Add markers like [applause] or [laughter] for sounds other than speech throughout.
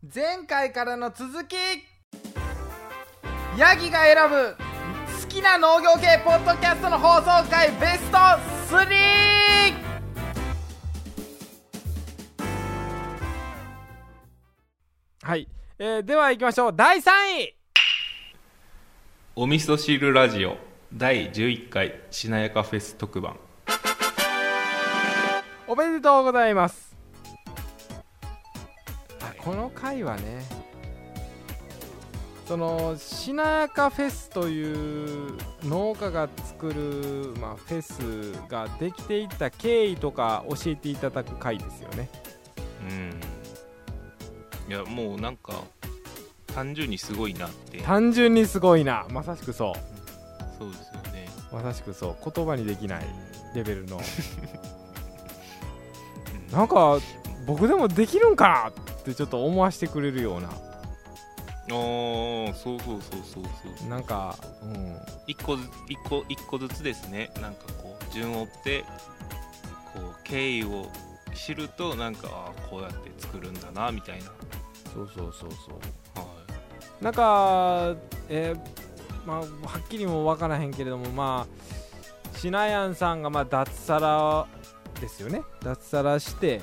前回からの続き。ヤギが選ぶ好きな農業系ポッドキャストの放送回ベスト 3! はい、えーでは行きましょう。第3位。お味噌汁ラジオ。第11回しなやかフェス特番。おめでとうございます。あこの回はねそのしなやかフェスという農家が作る、まあ、フェスができていった経緯とか教えていただく回ですよね。うん。いやもうなんか単純にすごいなって。単純にすごいな。まさしくそう。そうですよね。まさしくそう。言葉にできないレベルの。う [laughs] んなんか僕でもできるんかなってちょっと思わせてくれるような。あーそうそうそうそうそう。なんか、うん、一個ず一個一個ずつですね。なんかこう順を追ってこう経緯を知るとなんかあーこうやって作るんだなみたいな。そうそうそうそう。はなんか、えーまあ、はっきりも分からへんけれども、まあ、シナヤンさんがまあ脱サラですよね、脱サラして、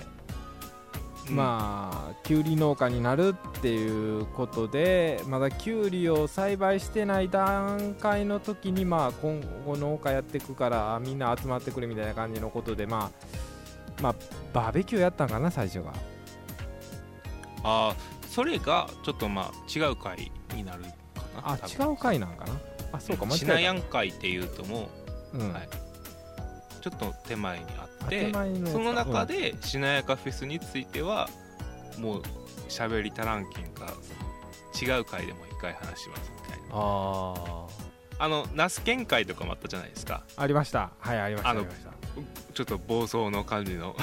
いまあ、きゅうり農家になるっていうことで、まだきゅうりを栽培してない段階の時に、まあ、今後農家やっていくから、みんな集まってくれみたいな感じのことで、まあ、まあ、バーベキューやったんかな、最初が。ああそれがちょっとまあ違う回になるかなあ、違う回なんかな？あ、そうか、間違シナヤえン会っていうともた。うんはいちょっと手前にああってその中でしなやかフェスについてはもう喋り足らんけんか違う回でも一回話しますみたいな。ああのナスケン会とかもあったじゃないですか。あありました。はいありましたありました。ちょっと暴走の感じの。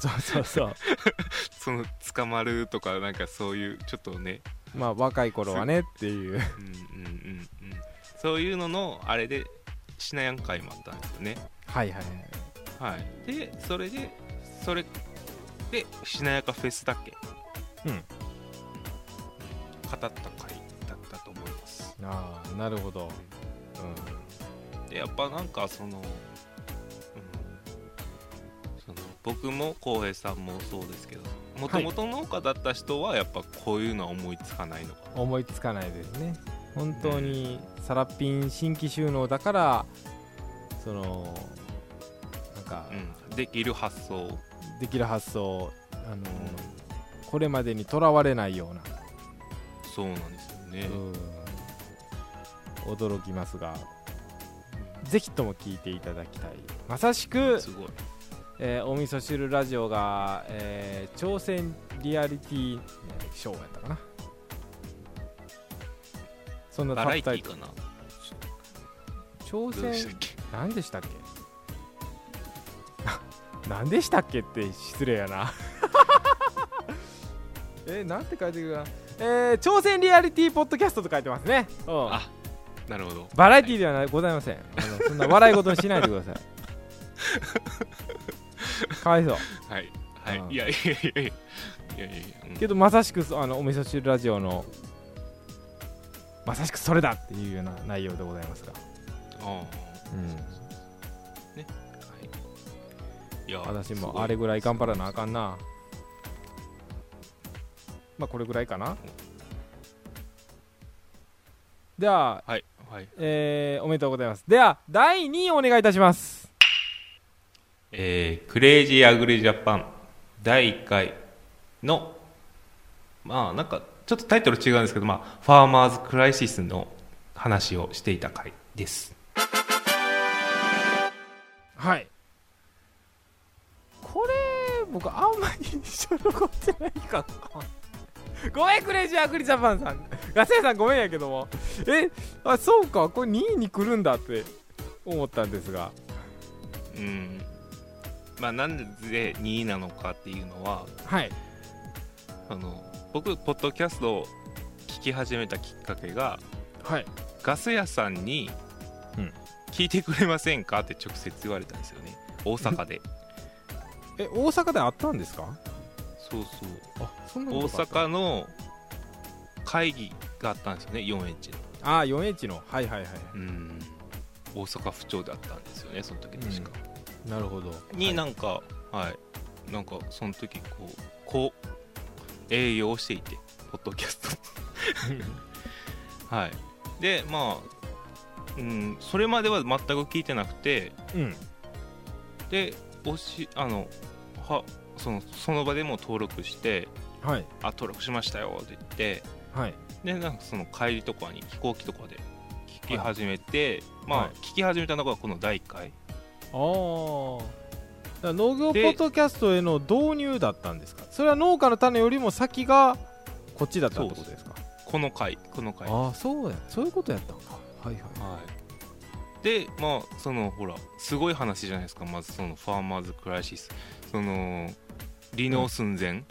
そうそうそう。[laughs] その捕まるとかなんかそういうちょっとね。まあ若い頃はねっていう。うんうんうんうん。そういうののあれでしなやん会もあったんですよねはいはいはい。はい。でそれでそれでしなやかフェスだっけ。うん。語った回だったと思います。ああなるほど。でやっぱなんかその,、うん、その僕も浩平さんもそうですけどもともと農家だった人はやっぱこういうのは思いつかないのかうん思いつかないですね。本当にサラッピン新規収納だからそのか。うん、できる発想、できる発想。あのこれまでにとらわれないような。そうなんですよね、うん。驚きますが。ぜひとも聞いていただきたい。まさしくすごい。えーお味噌汁ラジオが、えー挑戦リアリティショーやったかな。そんなバラエかな。挑戦？何でしたっけ？何でしたっけって失礼やな。[laughs] えー、なんて書いてくるか。なえー挑戦リアリティポッドキャストと書いてますね、うん。あなるほど。バラエティではないございません。あのそんな笑い事にしないでください。[laughs] かわいそう。はい。はい、うん。いやいやいやいや。いやいやうんけどまさしくあのお味噌汁ラジオのまさしくそれだっていうような内容でございますが、ああ。うん、私もあれぐらい頑張らなあかんな。まあこれぐらいかな。では、はいはい。えーおめでとうございます。では第2位お願いいたします。えークレイジーアグリジャパン第1回のまあなんかちょっとタイトル違うんですけど、まあ、ファーマーズクライシスの話をしていた回です。はい僕あんまり印象残ってないかな。ごめんクレイジーアグリジャパンさん。ガセさんごめんやけども。えあそうか。これ2位に来るんだって思ったんですが。うん。まあなんで2位なのかっていうのははい。あの僕ポッドキャストを聞き始めたきっかけがはい。ガス屋さんにうん。聞いてくれませんかって直接言われたんですよね。大阪でえ大阪であったんですか？そうそう。あそんな大阪の会議があったんですよね 4H の。ああ 4H の。はいはいはいうん。大阪府庁であったんですよねその時確か、なるほど。になんかはい、なんかその時こうこう営業をしていてポッドキャスト。[laughs] はい。でまあうんそれまでは全く聞いてなくて。うん。でおしあのはそのその場でも登録してはいあ登録しましたよって言ってはい。でなんかその帰りとかに飛行機とかで聞き始めて、まあ、はい。聞き始めたのがこの第1回。ああ農業ポッドキャストへの導入だったんですか？それは農家の種よりも先がこっちだったってことですか？この回この回ああそうや。そういうことやったんか。はいはい。はい、でまあそのほらすごい話じゃないですか。まずそのファーマーズ・クライシスその離農寸前、[laughs]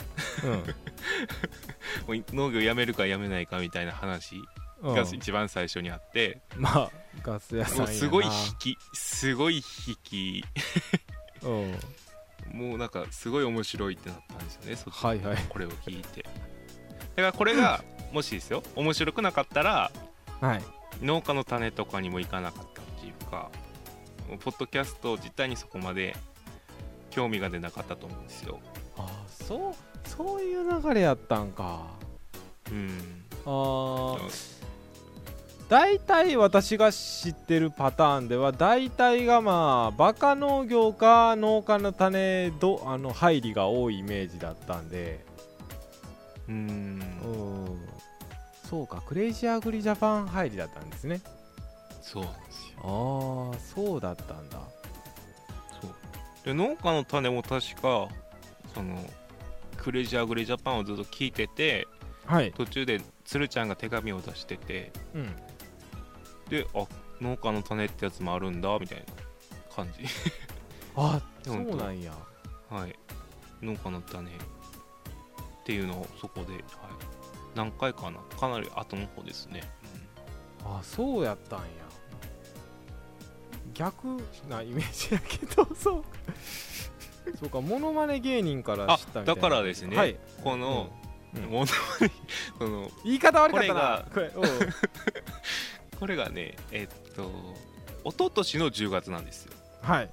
もう農業やめるかやめないかみたいな話うん、がうん。一番最初にあって、まあガス屋さんすごい引きすごい引き。うん。もうなんかすごい面白いってなったんですよねそっち。はいはい。これを聞いて。だからこれが [laughs] もしですよ面白くなかったらはい。農家の種とかにも行かなかったっていうかポッドキャスト自体にそこまで興味が出なかったと思うんですよ。ああそうそういう流れやったんか。うん。ああ大体私が知ってるパターンでは大体がまあバカ農業か農家の種どあの入りが多いイメージだったんで。うん。うん。そうかクレイジーアグリジャパン入りだったんですね。そうなんですよ。ああそうだったんだで農家の種も確かそのクレイジーアグリジャパンをずっと聞いててはい。途中で鶴ちゃんが手紙を出しててうん。であ農家の種ってやつもあるんだみたいな感じ。あ [laughs] そうなんや。はい。農家の種っていうのをそこで、はい、何回かな。かなり後の方ですね、あそうやったんや逆なイメージやけどそう。そうかモノマネ芸人から知ったみたいな。あだからですね。はい、この、うん。ものまねその言い方悪かったな。ここれ [laughs] これがねえっと一昨年の10月なんですよ。はい。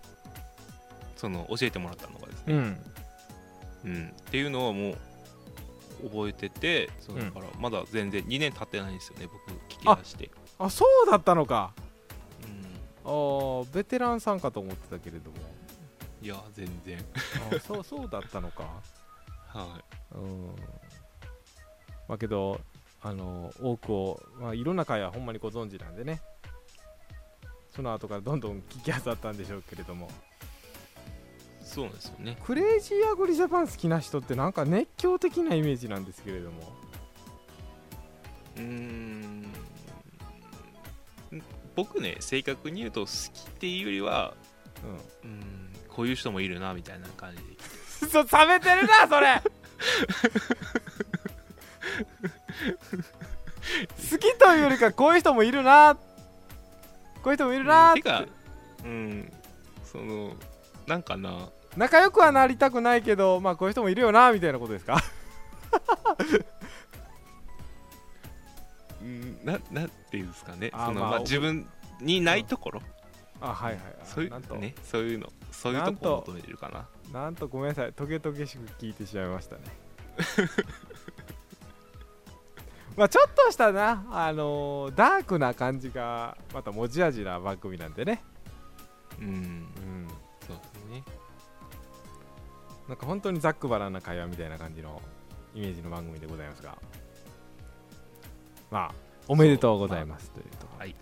その教えてもらったのがですね、うん。うん。っていうのはもう覚えててそううん。だからまだ全然2年経ってないんですよね僕聞き出して、あそうだったのかうん、あーベテランさんかと思ってたけれども。いや全然。あそうそうだったのか。[laughs] はうん。まあけどあの多くを、まあ、いろんな回はほんまにご存知なんでね。その後からどんどん聞きあさったんでしょうけれども。いそうなんですよね。クレイジーアグリジャパン好きな人ってなんか熱狂的なイメージなんですけれども。うーん僕ね正確に言うと好きっていうよりはううんこういう人もいるなみたいな感じで。んそ冷めてるなそれ。[laughs] 好きというよりかこういう人もいるな。こういう人もいるなって。てかうんそのなんかな。仲良くはなりたくないけどまあこういう人もいるよなみたいなことですか？[laughs] うんななんていうんですかね。あそのまあまあ自分にないところ、あはいはい。あそういなんと。うねそういうのそういうところを求めてるかな？なんとごめんなさい。トゲトゲしく聞いてしまいましたね。[laughs] まあちょっとしたなあのーダークな感じがまた持ち味な番組なんでね。うん。うんそうですね。なんか本当にざっくばらんな会話みたいな感じのイメージの番組でございますが。まあおめでとうございますというところはいい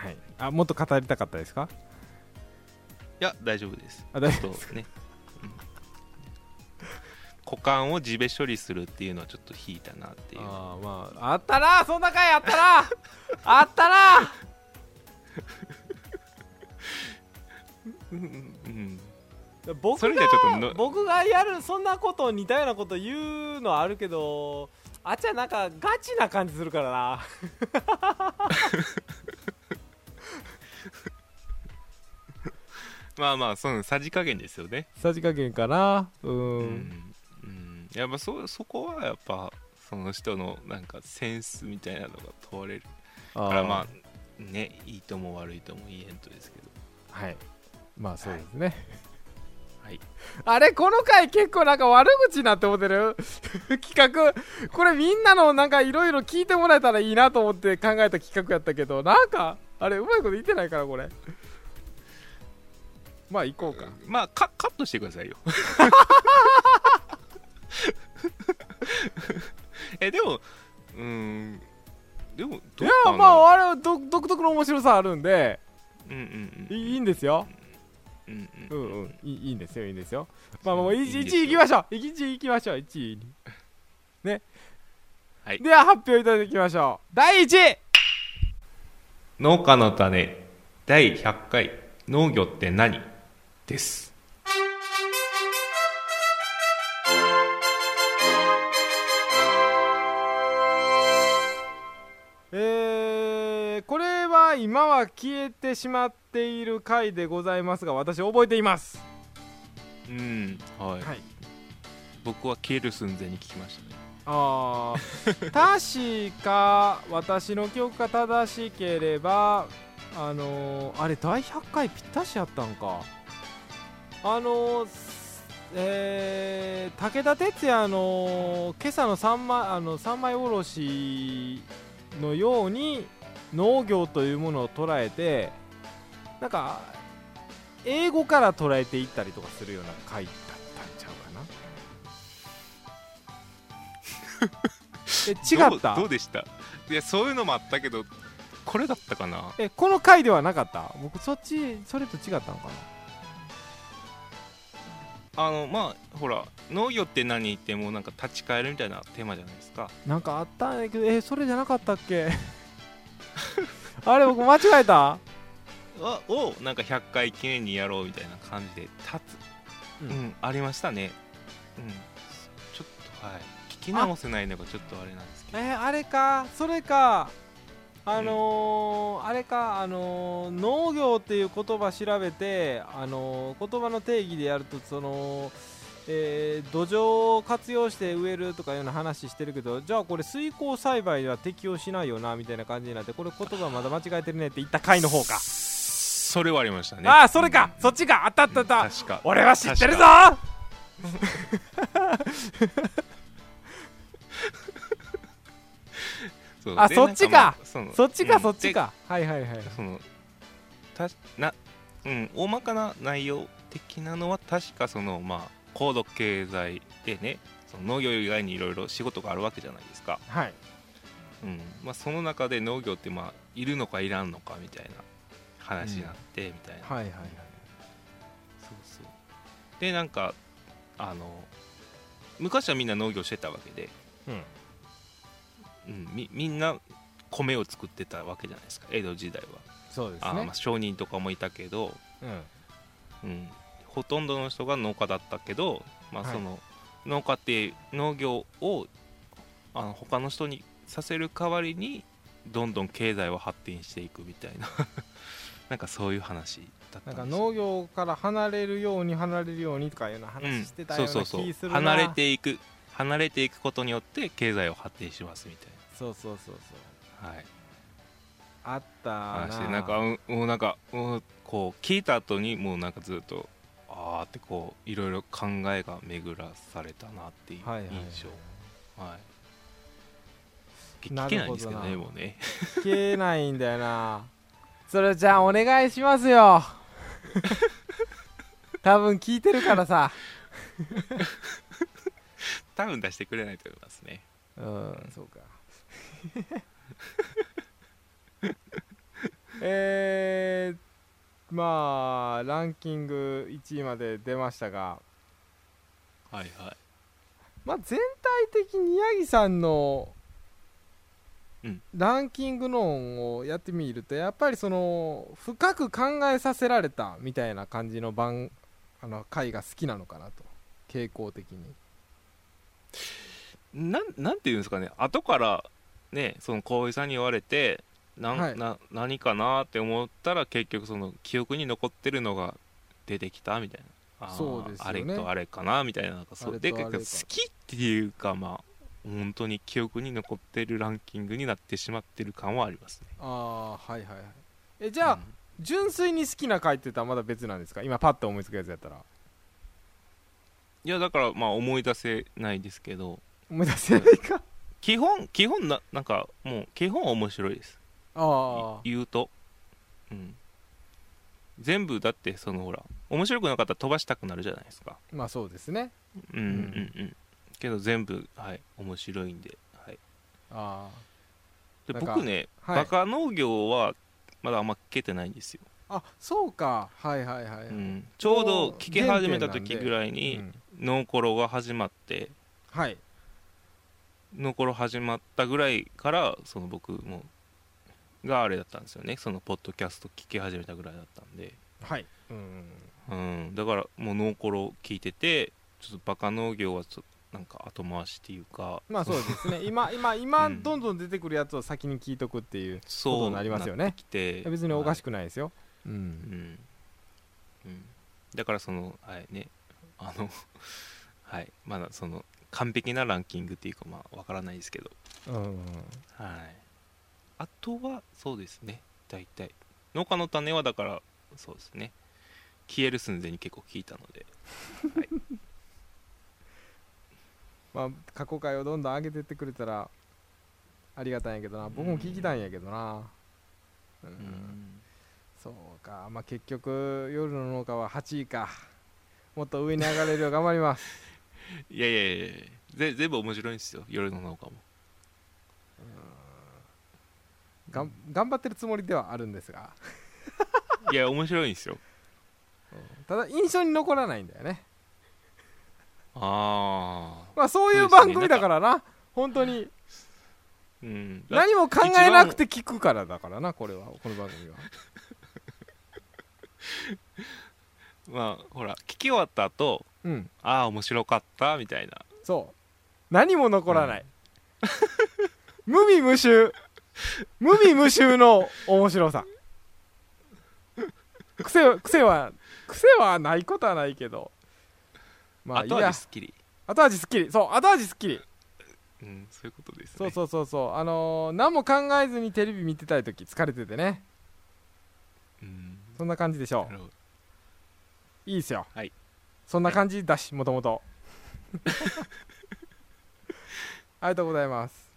はい。あもっと語りたかったですか？や大丈夫です。あ大ちょっとね、うん。股間を地べ処理するっていうのはちょっと引いたなっていう。あーまああったなそんな回あったな。あったな。うん。うん。僕がの僕がやるそんなこと似たようなこと言うのはあるけどあっちはなんかガチな感じするからなまあまあそのさじ加減ですよね。さじ加減かな。ううん。ん、うん、やっぱそそこはやっぱその人のなんかセンスみたいなのが問われる。あからまあねいいとも悪いとも言えんとですけど。はい。まあそうですね、はい。あれこの回結構なんか悪口なって思ってる？[laughs] 企画。これみんなのなんかいろいろ聞いてもらえたらいいなと思って考えた企画やったけどなんかあれうまいこと言ってないからこれまあ行こうか。まあカカットしてくださいよ。[laughs] えでもうーんでもいやまああれは独独特の面白さあるんでうんうんうん。いいいんですよ。うんううん。んうんいいいいんですよいいんですよ。まあもう1いいんですよ。位行きましょう。1位行きましょう1位に。[laughs] ね。はい。では発表いただきましょう。第1位。農家の種。第100回。農業って何？です。えー、これは今は消えてしまっている回でございますが私覚えています。うんはい、はい。僕は消える寸前に聞きましたね。あー。確か私の記憶が正しければあのーあれ第100回ぴったしやったんかあのえー武田鉄矢の今朝の三枚あの三枚おろしのように農業というものを捉えてなんか英語から捉えていったりとかするような回だったんちゃうかな。[laughs] え違った？どうでした？いやそういうのもあったけどこれだったかな？えこの回ではなかった？僕そっちそれと違ったのかあのまあほら農業って何ってもうなんか立ち返るみたいなテーマじゃないですか。ななんかあったんやけどえそれじゃなかったっけ？[laughs] あれ僕間違えた？あをなんか100回記念にやろうみたいな感じで立つ。ううんん、ありましたね。うん。ちょっとはい。聞き直せないのがちょっとあれなんですけど。えあれか？それかあのーあれかあのー農業っていう言葉調べてあのー言葉の定義でやるとそのえー土壌を活用して植えるとかいうような話してるけどじゃあこれ水耕栽培では適用しないよなみたいな感じになってこれ言葉まだ間違えてるねって言った回の方か。それはありましたね。ああそれか、そっちか。あったあったあった。確か。俺は知ってるぞ [laughs] あでそっちか。そっちか、うん。そっちか。はいはいはい。でそのたなうん大まかな内容的なのは確かそのまあ高度経済でねその農業以外にいろいろ仕事があるわけじゃないですか、はい。うん。まあ、その中で農業ってまあいるのかいらんのかみたいな話になってみたいな、はいはいはい。そうそう。でなんかあの昔はみんな農業してたわけで、うんうん、みみんな米を作ってたわけじゃないですか。江戸時代は、そうですね。あまあ商人とかもいたけど、うん。うん、ほとんどの人が農家だったけど、まあ、はい。その農家って農業をあの他の人にさせる代わりにどんどん経済を発展していくみたいな。[laughs] なんかそういう話だったなんか農業から離れるように離れるようにとかいうような話してたようなそうそうそう。気するな。離れていく離れていくことによって経済を発展しますみたいそうそうそうそう。な、はい、あった話なでなんかうんもうなんかうんこう聞いた後にもうなんかずっとあーってこういろいろ考えが巡らされたなっていうはいはいはい。聞けないんですけどねもうね。聞けないんだよな。それじゃあお願いしますよ。[laughs] 多分聞いてるからさ [laughs] 多分出してくれないと思いますね。うん。そうか。[laughs] えー、まあランキング1位まで出ましたが。はいはい。まあ、全体的に八木さんのうん。ランキングのをやってみるとやっぱりその深く考えさせられたみたいな感じの番あの回が好きなのかなと。傾向的になんなんていうんですかね。後からねその浩平さんに言われてなん、はい。な何かなって思ったら結局その記憶に残ってるのが出てきたみたいあーそうですよね。あれとあれかなみたいななんかそう。で好きっていうかまあ本当に記憶に残ってるランキングになってしまってる感はありますね。ああはいはいはい。えじゃあ、うん。純粋に好きな回って言ったらまだ別なんですか？今パッと思いつくやつやったらいやだからまあ思い出せないですけど。思い出せないか？基本基本ななんかもう基本面白いです。ああ。言うと。うん。全部だってそのほら面白くなかったら飛ばしたくなるじゃないですか。まあそうですね。うんうんうん。けど全部はい面白いんで,、はい、あでなんか僕ね、はい。バカ農業はまだあんま聞けてないんですよ、ああそうか。はいはいはい、うん、ちょうど聞き始めた時ぐらいにうんノーコロが始まってはい。ノーコロ始まったぐらいからその僕もがあれだったんですよね。そのポッドキャスト聞き始めたぐらいだったんで。はい。うん。うん、だからもうノーコロ聞いててちょっとバカ農業はちょっとなんか後回しっていうか。まあそうですね。[laughs] 今今今うん。どんどん出てくるやつを先に聞いとくっていうそうになりますよね。なって。きて別におかしく、くないですよ、うはいうん。んうん、だからそのはいねあの [laughs] はい。まだその完璧なランキングっていうかまあわからないですけど。うんはい。あとはそうですね。大体。農家の種はだからそうですね。消える寸前に結構聞いたので。[laughs] まあ過去回をどんどん上げてってくれたらありがたいんやけどな。僕も聞きたいんやけどな。うん、うん。そうか。まあ結局夜の農家は8位かもっと上に上がれるよう頑張ります。[laughs] いやいやいやいやぜ全部面白いんですよ。夜の農家も。がん頑張ってるつもりではあるんですが。[laughs] いや面白いんですよ。ただ印象に残らないんだよね。ああまあそういう番組だからな。本当に。うん。何も考えなくて聞くからだからなこれは。この番組は [laughs] まあほら聞き終わった後うん。ああ面白かったみたいな。そう。何も残らない、[laughs] 無味無臭。無味無臭の面白さ。癖は癖は癖はないことはないけど。まあいい後や味すっきり後味すっきりそう後味すっきりうんそういうことですね。そうそうそうそう。あのー何も考えずにテレビ見てたい時疲れててね。うん。そんな感じでしょなるほどいいですよ。はい。そんな感じ。だしもともと。ありがとうございます。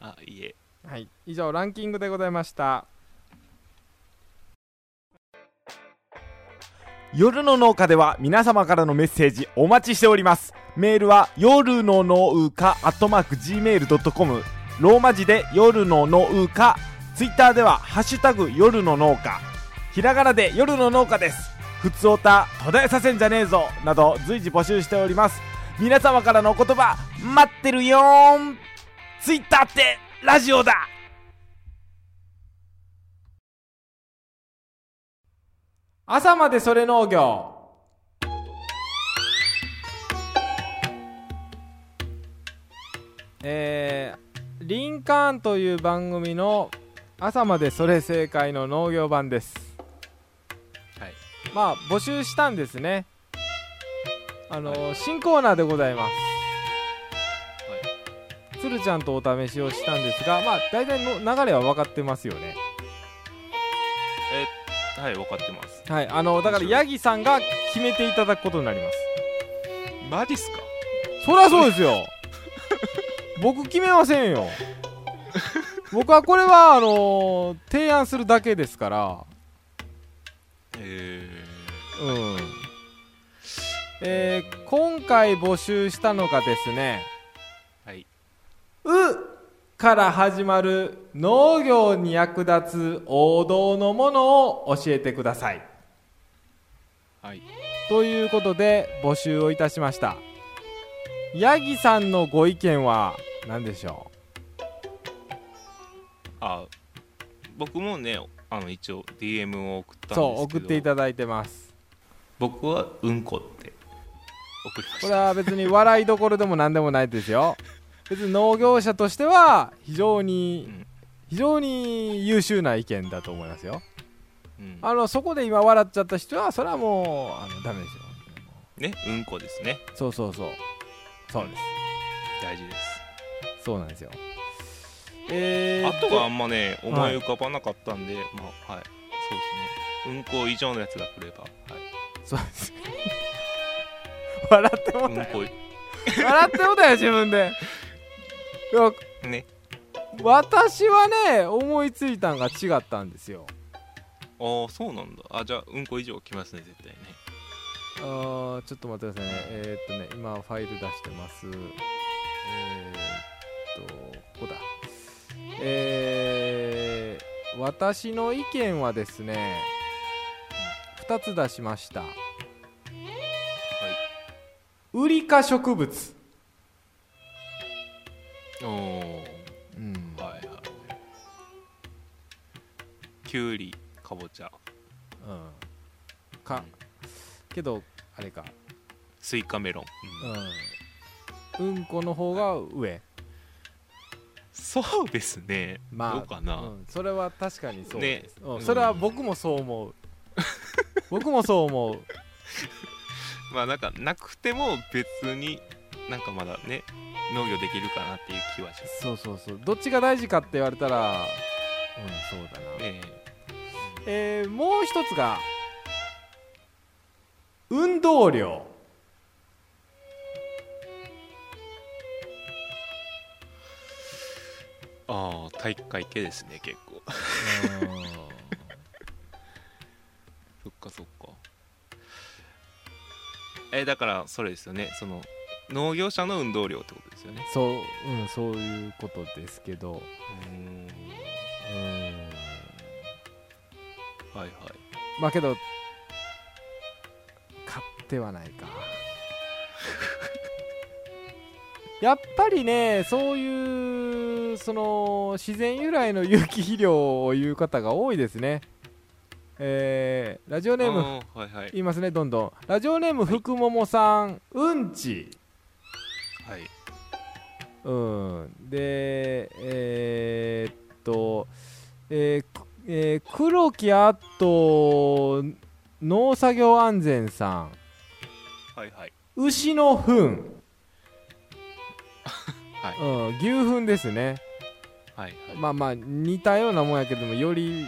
あいいえ。はい。以上ランキングでございました。夜の農家では皆様からのメッセージお待ちしております。メールは夜の農家アットマーク Gmail.com ローマ字で夜の農家。ツイッターではハッシュタグ夜の農家。ひらがなで夜の農家ですふつおた途絶えさせんじゃねえぞなど随時募集しております。皆様からのお言葉待ってるよーん。ツイッターってラジオだ。朝までそれ農業。えー、リンカーンという番組の朝までそれ正解の農業版です。まあ募集したんですね。あのー新コーナーでございます。つるちゃんとお試しをしたんですがまあ大体の流れは分かってますよね。えはい分かってます。はいあのだからヤギさんが決めていただくことになります。マジっすか？そりゃそうですよ。[laughs] 僕決めませんよ。僕はこれはあのー提案するだけですから。えうん。えー今回募集したのがですねー、はい「う」から始まる農業に役立つ王道のものを教えてください。はい。ということで募集をいたしました。ヤギさんのご意見は何でしょあ僕もねあの一応 DM を送ったんですけうど。そう送っていただいてます僕はうんこって。送りました。これは別に笑いどころでも何でもないですよ。[laughs] 別に農業者としては非常にうん非常に優秀な意見だと思いますよ。うん。あのそこで今笑っちゃった人はそれはもうあのダメですよ。ねうんこですね。そうそうそう。そうです。大事です。そうなんですよ。えー、あとはあんまね思はい。い浮かばなかったんで、まあはい。そうですね。うんこ以上のやつが来れば、はい、そうです。[laughs] 笑ってもたよ。うんこ笑ってもたよ自分で。いやね私はね思いついたんが違ったんですよ。ああそうなんだ。あじゃあうんこ以上来ますね絶対ねあーちょっと待ってくださいね。えー、っとね今ファイル出してます。えー、っとここだ。えー、私の意見はですね2つ出しました。ウリ科植物。おおうん。はいはいきゅうりかぼちゃ。うん。かけどあれか。スイカメロン、うん。うんうんこの方が上。そうですね、まあどうかな、うん、それは確かにそうです、うん。うん。それは僕もそう思う [laughs] 僕もそう思う。[laughs] まあなんかなくても別になんかまだね農業できるかなっていう気はします。そうそうそう。どっちが大事かって言われたらうんそうだな。ねえ。ーもう一つが運動量。ああ体育会系ですね結構そっかそっか。えだからそれですよね。その農業者の運動量ってことですよね。そう、うん、そういうことですけど。うん。うん。はいはい。まあけど買ってはないか。[laughs] やっぱりねそういうその自然由来の有機肥料を言う方が多いですねえーラジオネームはいはい。言いますねどんどん。ラジオネーム福桃さんうんち。はい。うん。でえーっとえーくえー黒木あと農作業安全さん。はいはい。牛の糞、[laughs] はい。うん、牛糞ですね。はいはい。まあまあ似たようなもんやけどもより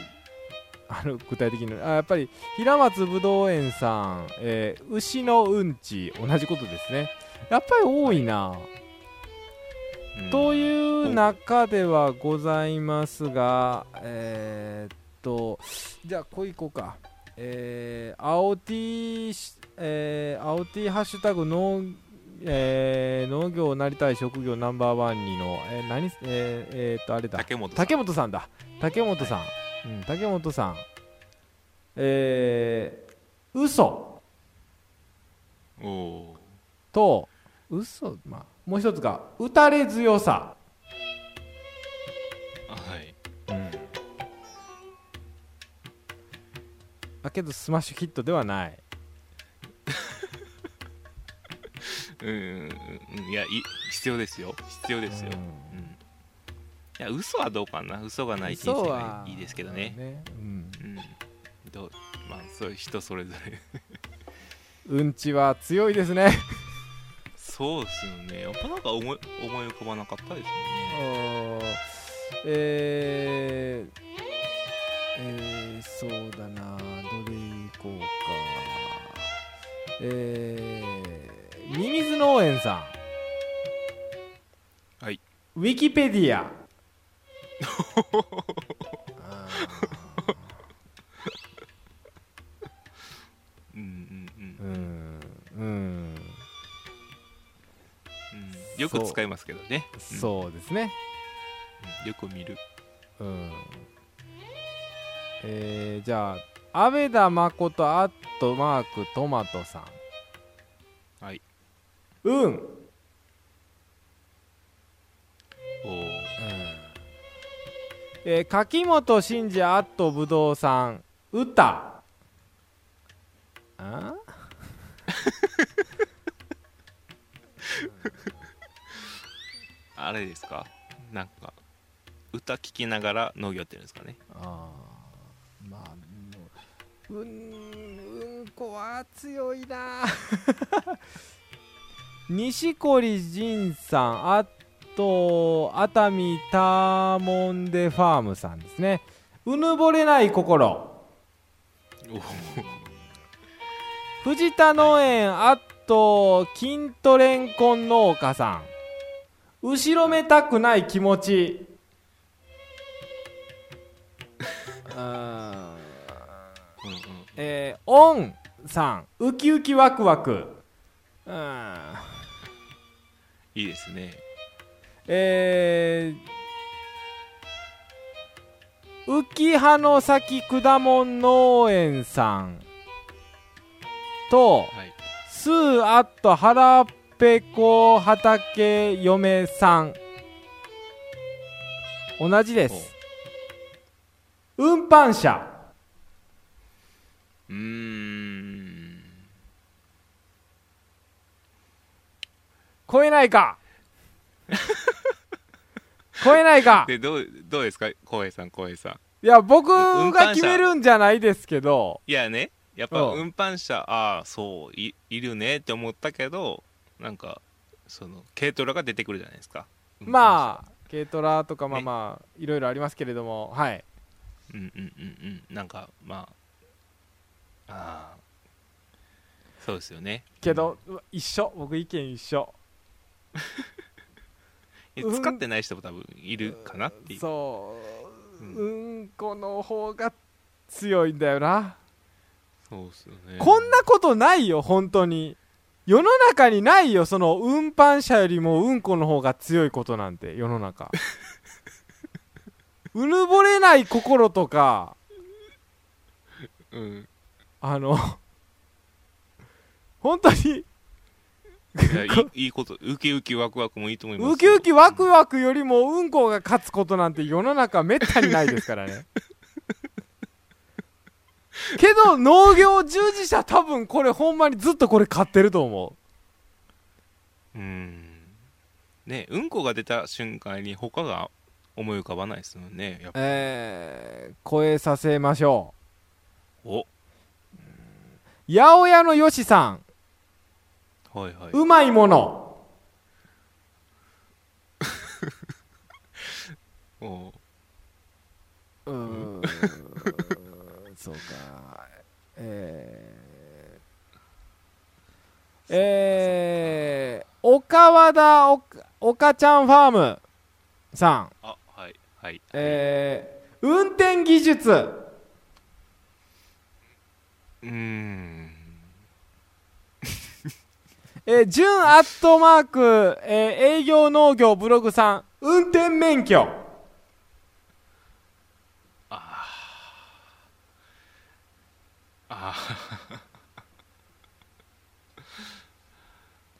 あの具体的に。あやっぱり平松ぶどう園さん、えー牛のうんち同じことですね。やっぱり多いな、うんという中ではございますがえーっとじゃあこういこうか。えー、青 T しえー、青 T ハッシュタグ農えー農業なりたい職業ナンバーワンにの、えー、何えー、えーっとあれだ。竹本さん。竹本さんだ。竹本さん、うん、竹本さん。えー、嘘。おおと嘘まあもう一つが打たれ強さ、ーはい。だけどスマッシュヒットではない。[laughs] うんうんうん。いやい必要ですよ。必要ですよ、うん。うんいや嘘はどうかな。嘘がない人生がいいですけどね。うん。うん。どうまあそういう人それぞれ。うんちは強いですね。そうですよね。やっぱなんか思い思い浮かばなかったですよね。えー、えー、そうだな。どれいこうか。えー、ミミズ農園さん。はい。ウィキペディアあうん。うんうんーうん。うん。うん。よく使いますけどね。そう。ですね。うん、うんよく見る。うん。えー、じゃあ阿部田誠アットマークトマトさん。はい。うんえー、柿本真二アットぶどうさん歌あ？[laughs] あれですか？なんか歌聴きながら農業やってるんですかね。あーまあもううんうんこは強いな。[laughs] 錦織仁さんあと熱海ターモンデファームさんですね。うぬぼれない心。お藤田農園あと筋トレンコン農家さん。後ろめたくない気持ち。[laughs] うー。んうんうんえー、オンさん。ウキウキワクワク。うんいいですねえー、浮葉の先果物農園さんとはい。スーアット腹ペコ畑嫁さん。同じです。運搬車うーん。超えないか [laughs] 超えないか。でどうどうですか？浩平さん浩平さん。いや僕が決めるんじゃないですけど。いやね。やっぱうん。運搬車ああそういいるねって思ったけどなんかその軽トラが出てくるじゃないですか。まあ軽トラとかまあね。まあいろいろありますけれども。はい。あうんうんうんうん。なんかまあああそうですよね。けど、うわ一緒。僕意見一緒使ってない人も多分いるかなっていう。そう、うん。うんこの方が強いんだよな、そうっすよね。こんなことないよ本当に。世の中にないよその運搬車よりもうんこの方が強いことなんて世の中。[laughs] うぬぼれない心とか。うん。あの本当にいやいいこと。ウキウキワクワクもいいと思いますウキウキワクワクよりもうんこが勝つことなんて世の中めったにないですからね。[laughs] けど農業従事者多分これほんまにずっとこれ買ってると思う。ん。ねうんこが出た瞬間に他が思い浮かばないですよねやっうぱ。えー、超させましょお。う八百屋のよしさんはいはい。うまいもの。[laughs] おう。ーん。[laughs] そうか。えー、えー、岡和田おかおかちゃんファームさん。あはいはい。えー、運転技術。うーんえー、純アットマーク、えー、営業農業ブログさん。運転免許。あー。あ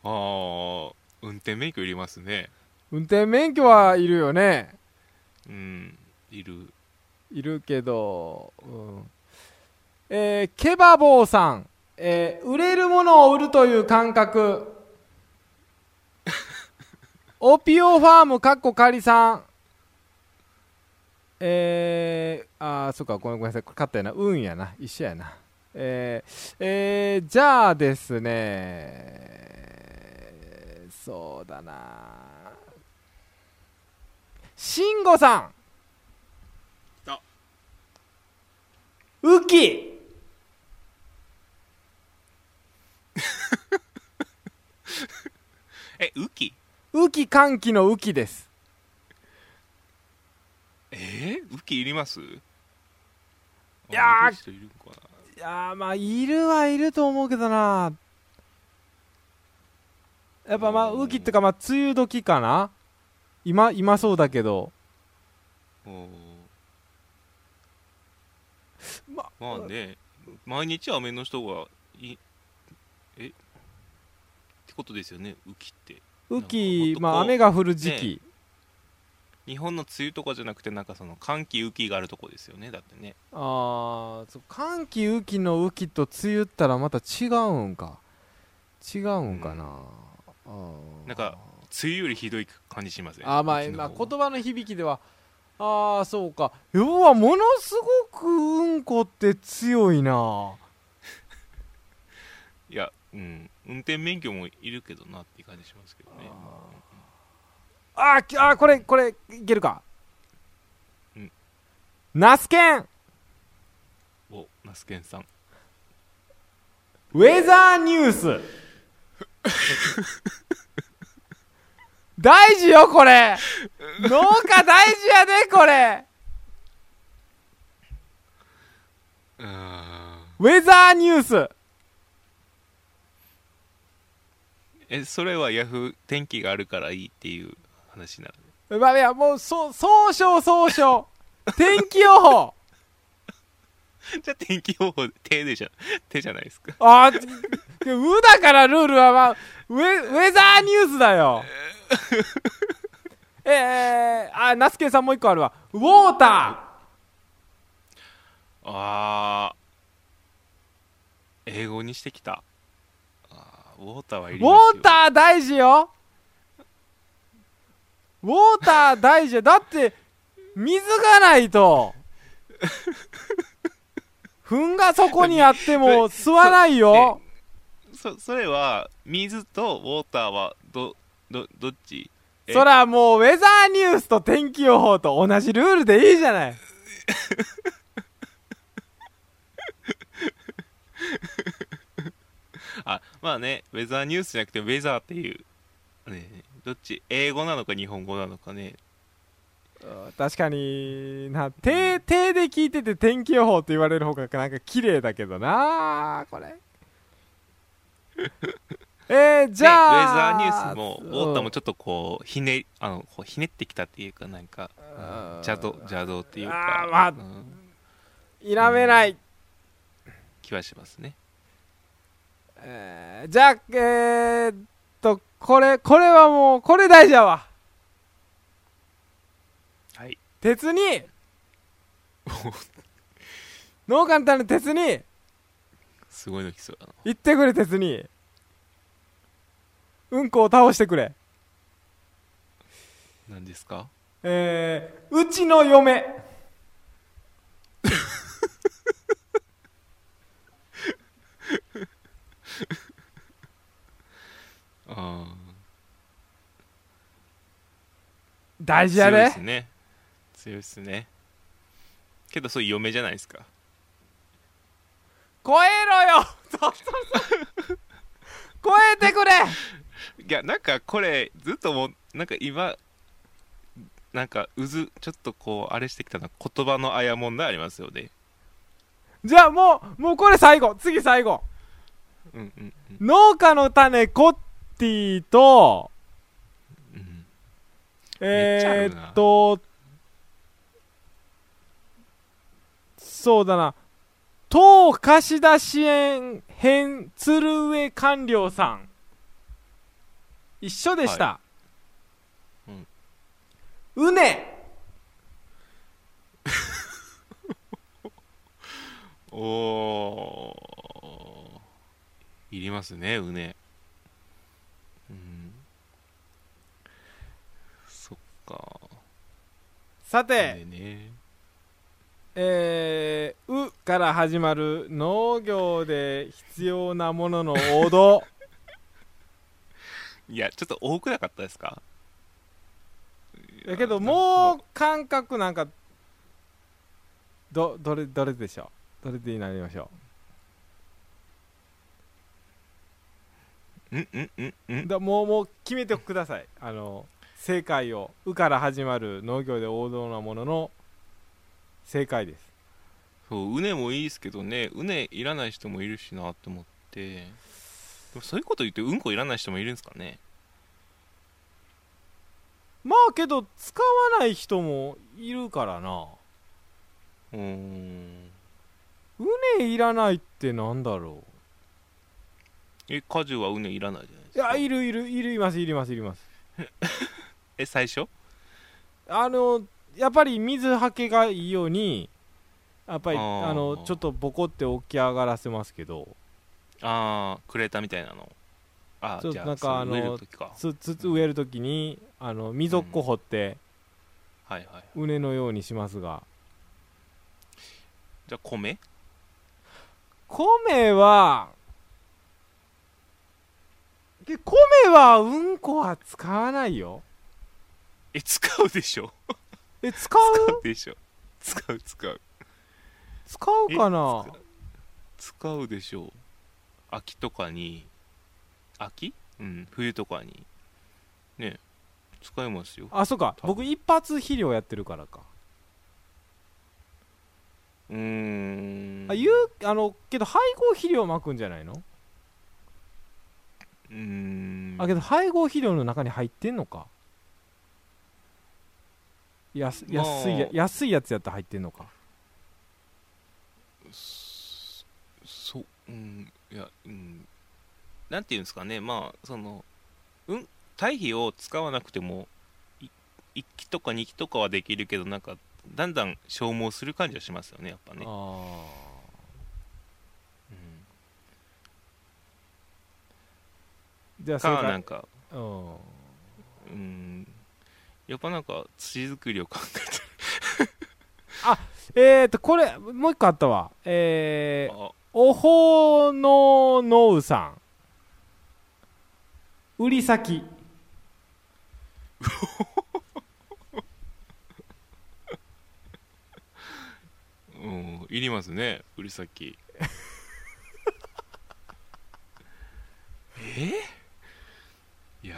ー [laughs] 運転免許いりますね。運転免許はいるよね。うんいる。いるけど、うん。えー、ケバボーさん、えー、売れるものを売るという感覚。[laughs] オピオファームかっこかりさん。えー、あーそっかごめんごめんなさい。勝ったやな。運やな。一緒やな。えー、えー、じゃあですね。そうだな。慎吾さん。あウキ [laughs] え雨季？雨季寒気の雨季です。えー、雨季いります？いやーいいやーまあいるはいると思うけどな。やっぱまあうん。雨季ってかまあ梅雨時かな。今今そうだけど。ままあね毎日雨の人がいえ？ってことですよね雨季って。雨季まあ雨が降る時期、日本の梅雨とかじゃなくてなんかその寒気雨季があるとこですよねだってね。ああ寒気雨季の雨季と梅雨ったらまた違うんか。違うんかな、あー。なんか梅雨よりひどい感じしません？あーまあ、言葉の響きでは。ああそうか。要はものすごくうんこって強いなうん。運転免許もいるけどなっていう感じしますけどね。あー。きあーこれこれいけるか？うん。ナスケン。おナスケンさん。ウェザーニュース。[laughs] 大事よこれ。農家大事やでこれ。[laughs] あウェザーニュースえそれはヤフー天気があるからいいっていう話なの？まあいやもうそ総称総称。[laughs] 天気予報。[laughs] じゃあ天気予報手でじゃ手じゃないですか。あーでウだからルールは、まあ、ウェウェザーニュースだよ。[laughs] えー、あナスケさんもう一個あるわ。ウォータあー。英語にしてきた。あーウォーターはいーウォーター大事よ。ウォーター大事よ。だって水がないと。糞がそこにあっても吸わないよ。そそれは水とウォーターはどどどっち？え？そらもうウェザーニュースと天気予報と同じルールでいいじゃない。あ [laughs] まあねウェザーニュースじゃなくてウェザーっていう。ね。どっち？英語なのか日本語なのかね。確かにな。手手で聞いてて天気予報って言われる方がなんか綺麗だけどなこれ。[laughs] えー、じでウェゃあザーニュースもウォーターもちちょっとこうひねあのこうひねってきたっていうかなんかょ邪道邪道っていうあかーまあうん。否めない、気はしますねえーじゃあえー、っとこれこれはもうこれ大事やわ。はい。鉄に農家の種鉄にすごいの来そうだな。行ってくれ鉄に。うんこを倒してくれ。何ですか？えー、うちの嫁 [laughs] あ大事やー強いでですね。強いですね。けどそういう嫁じゃないですか。超えろよ。そうそうそう超えてくれ。いやなんかこれずっともうなんか今なんか渦ちょっとこうあれしてきたのは言葉のあや問題ありますよね。じゃあもうもうこれ最後。次最後うんうん農家の種コッティとうんうんえー、っとそうだな。当貸出支援編鶴上官僚さん。一緒でした、はうんうねおおーいりますねうね。うん。そっか。さて、ね。えー、うから始まる農業で必要なものの王道。[laughs] いやちょっと多くなかったですか？やけどもう感覚なんかどどれどれでしょう？どれでになりましょう？んうんうんううん。だもうもう決めてください。あの正解を「う」から始まる農業で王道なものの正解です。そううねもいいですけどね。うねいらない人もいるしなって思って。でもそういうこと言ってうんこいらない人もいるんですかね。まあけど使わない人もいるからな。うーん。うねいらないってなんだろえ果樹はうねいらないじゃないですか。ういやいるいるいるいますいりますいります。[laughs] え最初？あのやっぱり水はけがいいようにやっぱりあのちょっとボコって起き上がらせますけど。ああクレーターみたいなの？あちょっとじゃあなんかあのそれ植える時か。つつつ植えるときにあの溝っこ掘ってはいはい。畝のようにしますが。じゃあ米？米はで米はうんこは使わないよ。え使うでしょ？え使使ううでしょ。使う使う。使うかな？え使う。でしょう。秋とかに。秋？うん冬とかに。ね使いますよ。あそうか。僕一発肥料やってるからか。うーん。あ言うあのけど配合肥料巻くんじゃないの？うーん。あけど配合肥料の中に入ってんのか？安まあ。安いや安いやつやったら入ってんのか？そそううんいやうん。なんていうんですかね。まあそのうん堆肥を使わなくてもい1期とか2期とかはできるけどなんかだんだん消耗する感じはしますよねやっぱね、あうん、ーじゃあかかなんかうん。うん。やっぱなんか土作りを考えてえーとこれもう一個あったわ。えー、あ。おほののうさん。売り先。うんいりますね売り先。[laughs] え？いや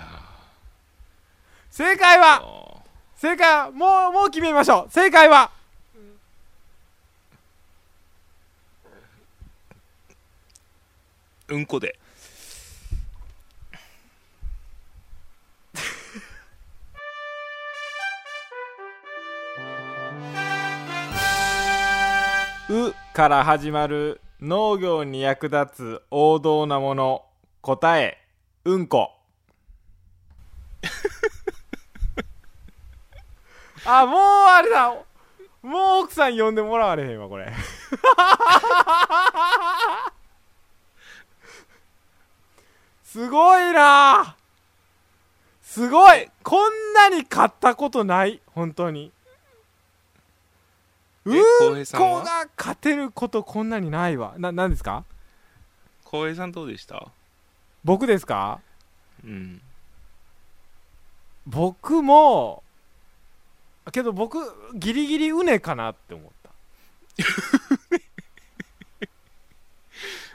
正解ーはあ正解はもうもう決めましょう。正解はーうんこで。[laughs] うから始まる農業に役立つ王道なもの答えうんこあもうあれだ。もう奥さん呼んでもらわれへんわこれ。[laughs] すごいな。すごい。こんなに買ったことない本当に。うんこが勝てることこんなにないわ。な何ですか？浩平さんどうでした？僕ですか？うん。僕もけど僕ギリギリうねかなって思った。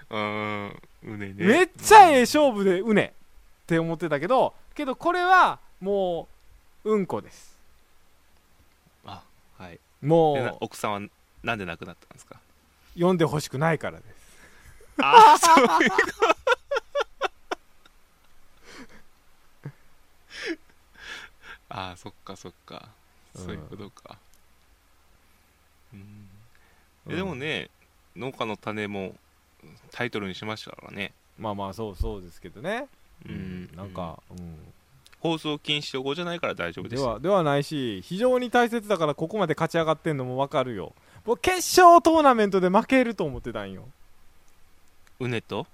[laughs] うーんうねね。めっちゃええ勝負でうねって思ってたけどけどこれはもううんこです。あはい。もう奥さんはなんで亡くなったんですか？読んでほしくないからです。あそういう [laughs] あーそっかそっかそういうことか、うん。えでもね、農家の種もタイトルにしましたからね。まあまあそうそうですけどね。うん。なんか、うん。放送禁止用語じゃないから大丈夫でよ。ですはではないし非常に大切だからここまで勝ち上がってんのも分かるよ。僕決勝トーナメントで負けると思ってたんよ。うねと？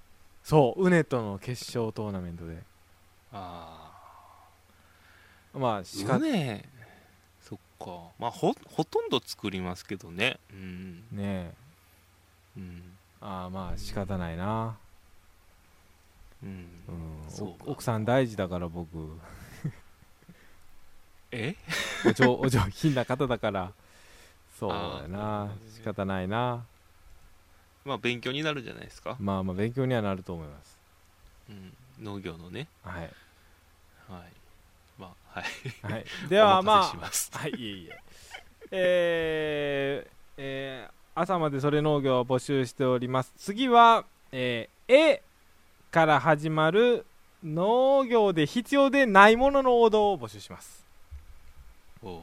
そうウネとの決勝トーナメントで。あまあしかあうねそっか。まあほほとんど作りますけどね。うん。ねえ。うん。ああまあ仕方ないな、うん。うん、そう奥さん大事だから僕。[laughs] え？お上お上品な方だから。そうだな。仕方ないな。まあ勉強になるんじゃないですか、まあまあ勉強にはなると思います。うん、農業のね。はい、はい。まあはい。はい、ではおま任せします。あはいいえいえ。えーえー朝までそれ農業を募集しております。次は「えー、え」から始まる農業で必要でないものの王道を募集します、おお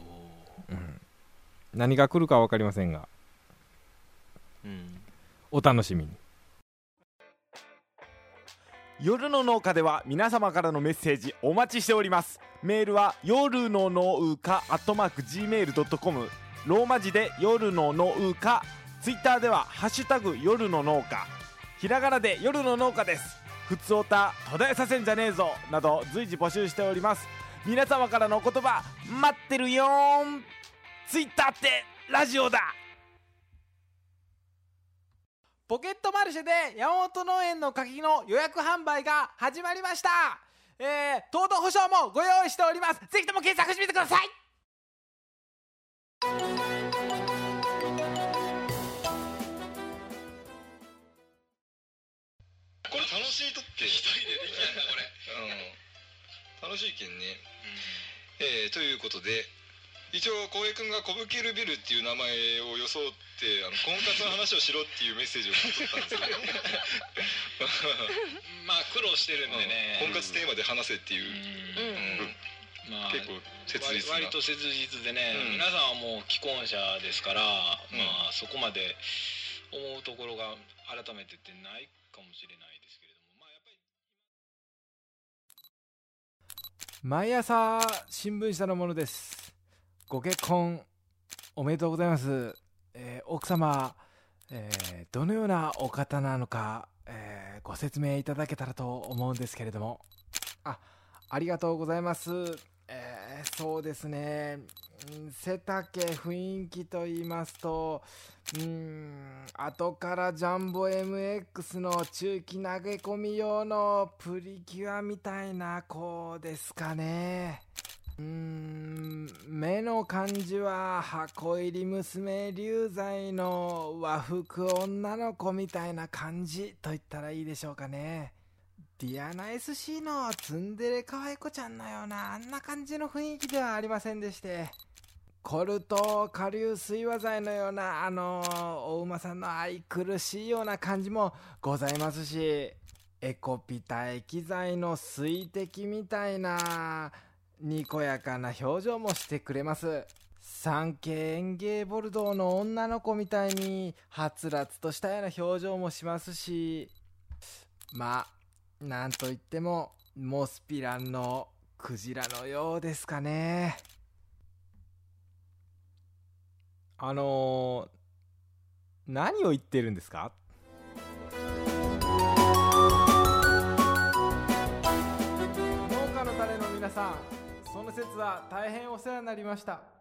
何が来るか分かりませんが。ーうん。お楽しみに夜の農家では皆様からのメッセージお待ちしております。メールは夜の農家アットマーク Gmail.com ローマ字で夜の農家。ツイッターでは「ハッシュタグ夜の農家」ひらがなで夜の農家です。ふつおた途絶えさせんじゃねえぞなど随時募集しております。皆様からのお言葉待ってるよーん。ツイッターってラジオだ。ポケットマルシェで山本農園の柿の予約販売が始まりました。えー、糖度保証もご用意しております。ぜひとも検索してみてください。これ楽しいとって一人でできるん。だこれうん。楽しいけんね、えーということで一応浩平君が「コブキルビル」っていう名前を装ってあの婚活の話をしろっていうメッセージを送ったんですけど。[laughs] まあ苦労してるんでね。婚活テーマで話せっていう、うん。まあ結構切割実な。割と切実でね、うん。皆さんはもう既婚者ですから、うん。まあそこまで思うところが改めてってないかもしれないですけれども。まあやっぱり。毎朝新聞社のものですご結婚おめでとうございます、えー奥様、えーどのようなお方なのか、えーご説明いただけたらと思うんですけれども。あありがとうございます。えそうですね。背丈雰囲気と言いますとうん後からジャンボ MX の中期投げ込み用のプリキュアみたいな子ですかね。うん目の感じは箱入り娘流罪の和服女の子みたいな感じと言ったらいいでしょうかね。ディアナ SC のツンデレ可愛い子ちゃんのようなあんな感じの雰囲気ではありませんでして。コルト下流水和剤のようなあのお馬さんの愛くるしいような感じもございますしエコピタ液剤の水滴みたいなにこやかな表情もしてくれます。産経園芸ボルドーの女の子みたいにはつらつとしたような表情もしますしまあなんといってもモスピランのクジラのようですかね。あのー、何を言ってるんですか？農家の種の皆さん。節は大変お世話になりました。